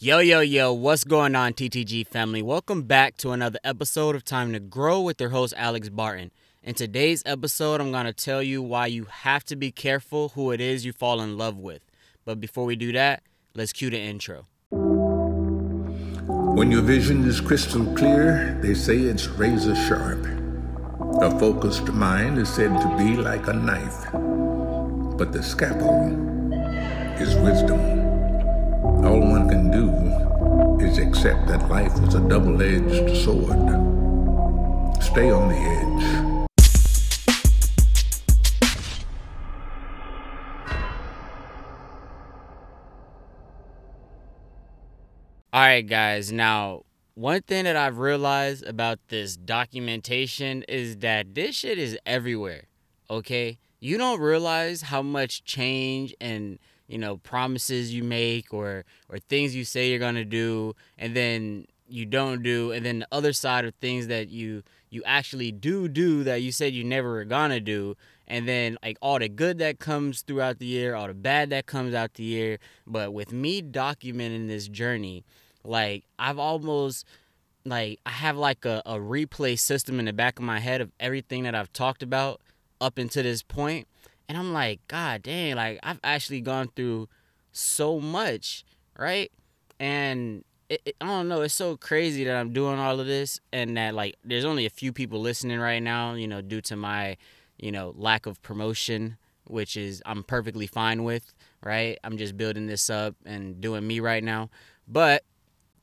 Yo, yo, yo, what's going on, TTG family? Welcome back to another episode of Time to Grow with your host, Alex Barton. In today's episode, I'm going to tell you why you have to be careful who it is you fall in love with. But before we do that, let's cue the intro. When your vision is crystal clear, they say it's razor sharp. A focused mind is said to be like a knife, but the scalpel is wisdom. Do is accept that life is a double edged sword. Stay on the edge. All right, guys. Now, one thing that I've realized about this documentation is that this shit is everywhere. Okay? You don't realize how much change and, you know, promises you make or or things you say you're to do and then you don't do and then the other side of things that you you actually do do that you said you never were to do and then like all the good that comes throughout the year, all the bad that comes out the year, but with me documenting this journey, like I've almost like I have like a, a replay system in the back of my head of everything that I've talked about up until this point. And I'm like, God dang, like I've actually gone through so much, right? And it, it, I don't know, it's so crazy that I'm doing all of this and that like there's only a few people listening right now, you know, due to my, you know, lack of promotion, which is I'm perfectly fine with, right? I'm just building this up and doing me right now. But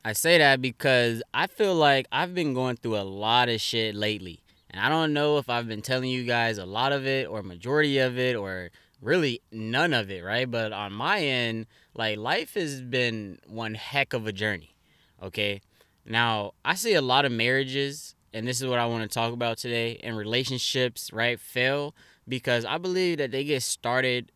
I say that because I feel like I've been going through a lot of shit lately. And I don't know if I've been telling you guys a lot of it or majority of it or really none of it, right? But on my end, like life has been one heck of a journey. Okay? Now, I see a lot of marriages and this is what I want to talk about today and relationships, right? Fail because I believe that they get started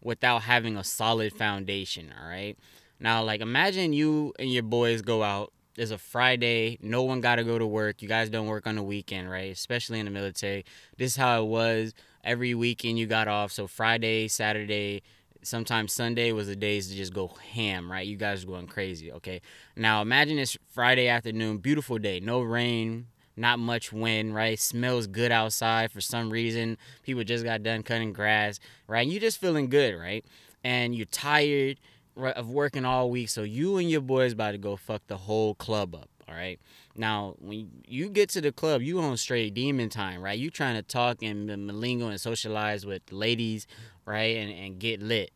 without having a solid foundation, all right? Now, like imagine you and your boys go out. It's a Friday. No one got to go to work. You guys don't work on the weekend, right? Especially in the military. This is how it was. Every weekend you got off. So Friday, Saturday, sometimes Sunday was the days to just go ham, right? You guys going crazy, okay? Now imagine it's Friday afternoon, beautiful day, no rain, not much wind, right? Smells good outside for some reason. People just got done cutting grass, right? You just feeling good, right? And you're tired of working all week, so you and your boys about to go fuck the whole club up. All right. Now, when you get to the club, you on straight demon time, right? You trying to talk and malingo and socialize with ladies, right? And and get lit.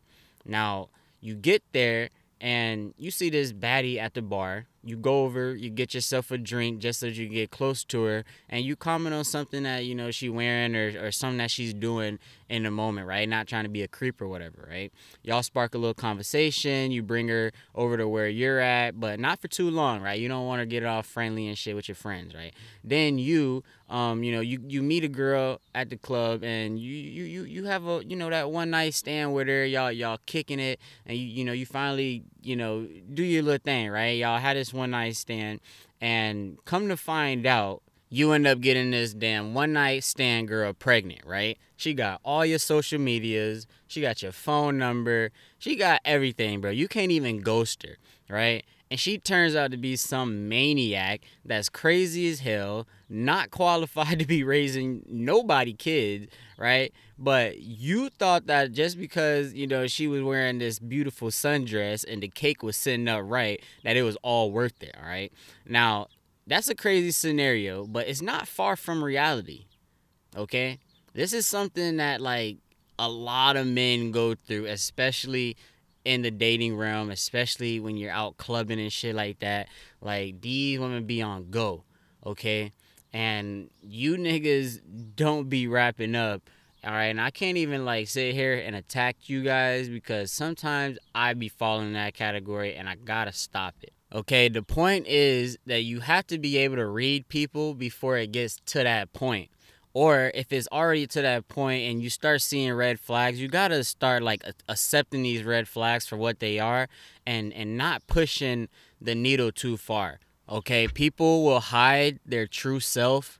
Now, you get there and you see this baddie at the bar. You go over, you get yourself a drink just so you get close to her, and you comment on something that you know she wearing or, or something that she's doing in the moment, right? Not trying to be a creep or whatever, right? Y'all spark a little conversation. You bring her over to where you're at, but not for too long, right? You don't want to get all friendly and shit with your friends, right? Then you, um, you know, you you meet a girl at the club and you you you you have a you know that one night stand with her. Y'all y'all kicking it, and you you know you finally you know do your little thing, right? Y'all had this one night stand, and come to find out you end up getting this damn one night stand girl pregnant, right? She got all your social medias, she got your phone number, she got everything, bro. You can't even ghost her, right? And she turns out to be some maniac that's crazy as hell, not qualified to be raising nobody kids, right? But you thought that just because, you know, she was wearing this beautiful sundress and the cake was sitting up right, that it was all worth it, all right? Now, that's a crazy scenario, but it's not far from reality. Okay? This is something that like a lot of men go through, especially in the dating realm, especially when you're out clubbing and shit like that. Like these women be on go, okay? And you niggas don't be wrapping up. All right, and I can't even like sit here and attack you guys because sometimes I be falling in that category and I gotta stop it. Okay, the point is that you have to be able to read people before it gets to that point. Or if it's already to that point and you start seeing red flags, you got to start like accepting these red flags for what they are and and not pushing the needle too far. Okay? People will hide their true self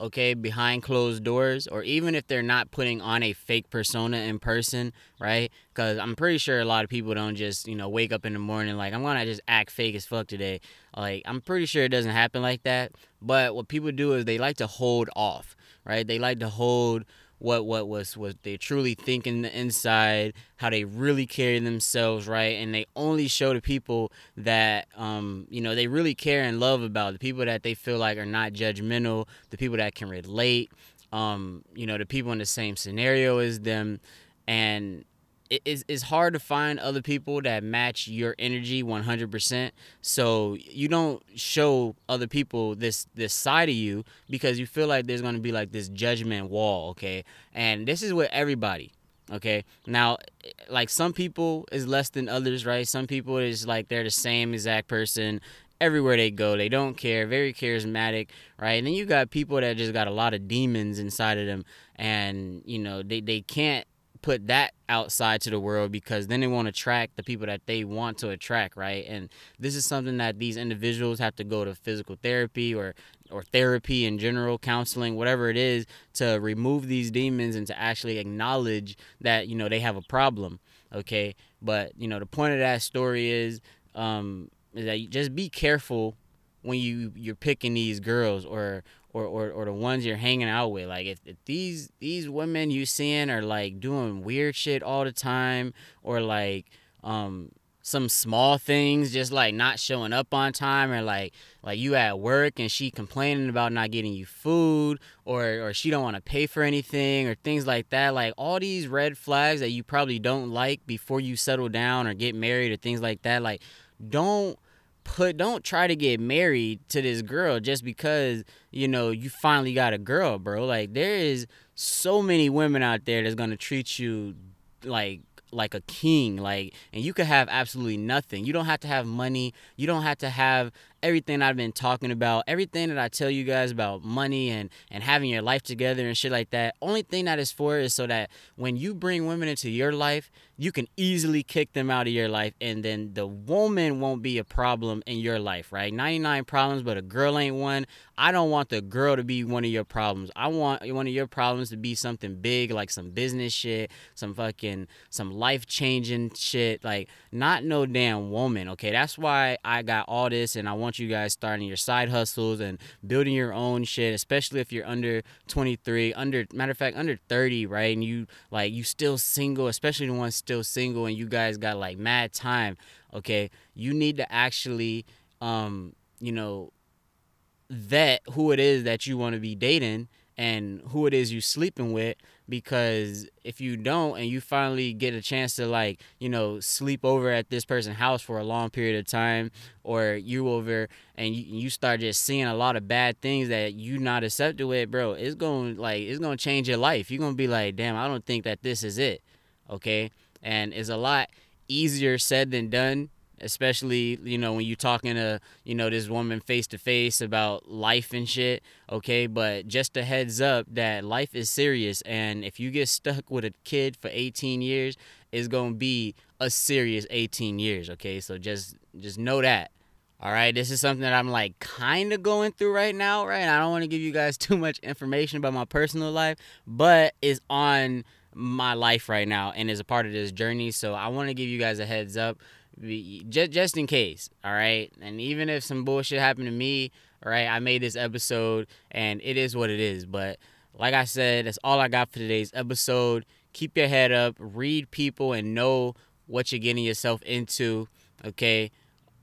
okay, behind closed doors, or even if they're not putting on a fake persona in person, right? Because I'm pretty sure a lot of people don't just, you know, wake up in the morning like, I'm gonna just act fake as fuck today. Like, I'm pretty sure it doesn't happen like that. But what people do is they like to hold off, right? They like to hold what what was what they truly think in the inside, how they really carry themselves, right? And they only show the people that um, you know, they really care and love about, the people that they feel like are not judgmental, the people that can relate, um, you know, the people in the same scenario as them. And it is it's hard to find other people that match your energy 100% so you don't show other people this this side of you because you feel like there's going to be like this judgment wall okay? And this is with everybody okay? Now eh, like some people is less than others right? Some people is like they're the same exact person everywhere they go. They don't care. Very charismatic right? And then you got people that just got a lot of demons inside of them and you know they, they can't put that outside to the world because then they won't attract the people that they want to attract, right? And this is something that these individuals have to go to physical therapy or or therapy in general, counseling, whatever it is, to remove these demons and to actually acknowledge that you know they have a problem. Okay, but you know the point of that story is um, is that you just be careful when you you're picking these girls or or, or, or the ones you're hanging out with. Like if, if these these women you seeing are like doing weird shit all the time or like um some small things just like not showing up on time or like like you at work and she complaining about not getting you food or or she don't want to pay for anything or things like that like all these red flags that you probably don't like before you settle down or get married or things like that like don't put don't try to get married to this girl just because you know you finally got a girl bro. Like there is so many women out there that's gonna treat you like like a king like and you could have absolutely nothing. You don't have to have money. You don't have to have everything i've been talking about everything that i tell you guys about money and and having your life together and shit like that only thing that is for is so that when you bring women into your life you can easily kick them out of your life and then the woman won't be a problem in your life right? 99 problems but a girl ain't one. I don't want the girl to be one of your problems. I want one of your problems to be something big like some business shit some fucking some life changing shit like not no damn woman okay? That's why i got all this and i want you guys starting your side hustles and building your own shit especially if you're under 23 under matter of fact under 30 right? And you like you still single especially the ones still single and you guys got like mad time, okay, you need to actually, um, you know, vet who it is that you want to be dating and who it is you sleeping with because if you don't and you finally get a chance to like you know sleep over at this person's house for a long period of time or you over and you, you start just seeing a lot of bad things that you not accepted with bro it's going like it's going to change your life. You're going to be like damn i don't think that this is it. Okay? And it's a lot easier said than done especially you know when you're talking to you know this woman face to face about life and shit okay? But just a heads up that life is serious and if you get stuck with a kid for 18 years it's gonna be a serious 18 years okay? So just just know that all right? This is something that i'm like kind of going through right now right? I don't want to give you guys too much information about my personal life but it's on my life right now and is a part of this journey. So I want to give you guys a heads up, just just in case. All right, and even if some bullshit happened to me, all right, I made this episode and it is what it is. But like I said, that's all I got for today's episode. Keep your head up, read people, and know what you're getting yourself into. Okay.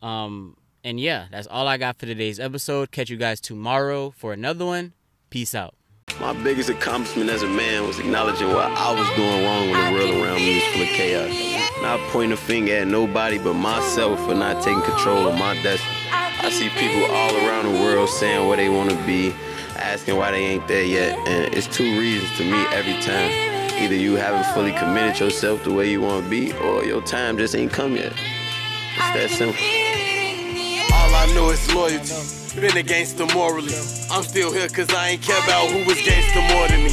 Um, and yeah, that's all I got for today's episode. Catch you guys tomorrow for another one. Peace out. My biggest accomplishment as a man was acknowledging what I was doing wrong when the world around me was full of chaos. Not pointing a finger at nobody but myself for not taking control of my destiny. I see people all around the world saying where they want to be, asking why they ain't there yet, and it's two reasons to me every time. Either you haven't fully committed yourself the way you want to be, or your time just ain't come yet. It's that simple. All I know is loyalty. Been a gangster morally. I'm still here cause I ain't care about who was gangster more than me.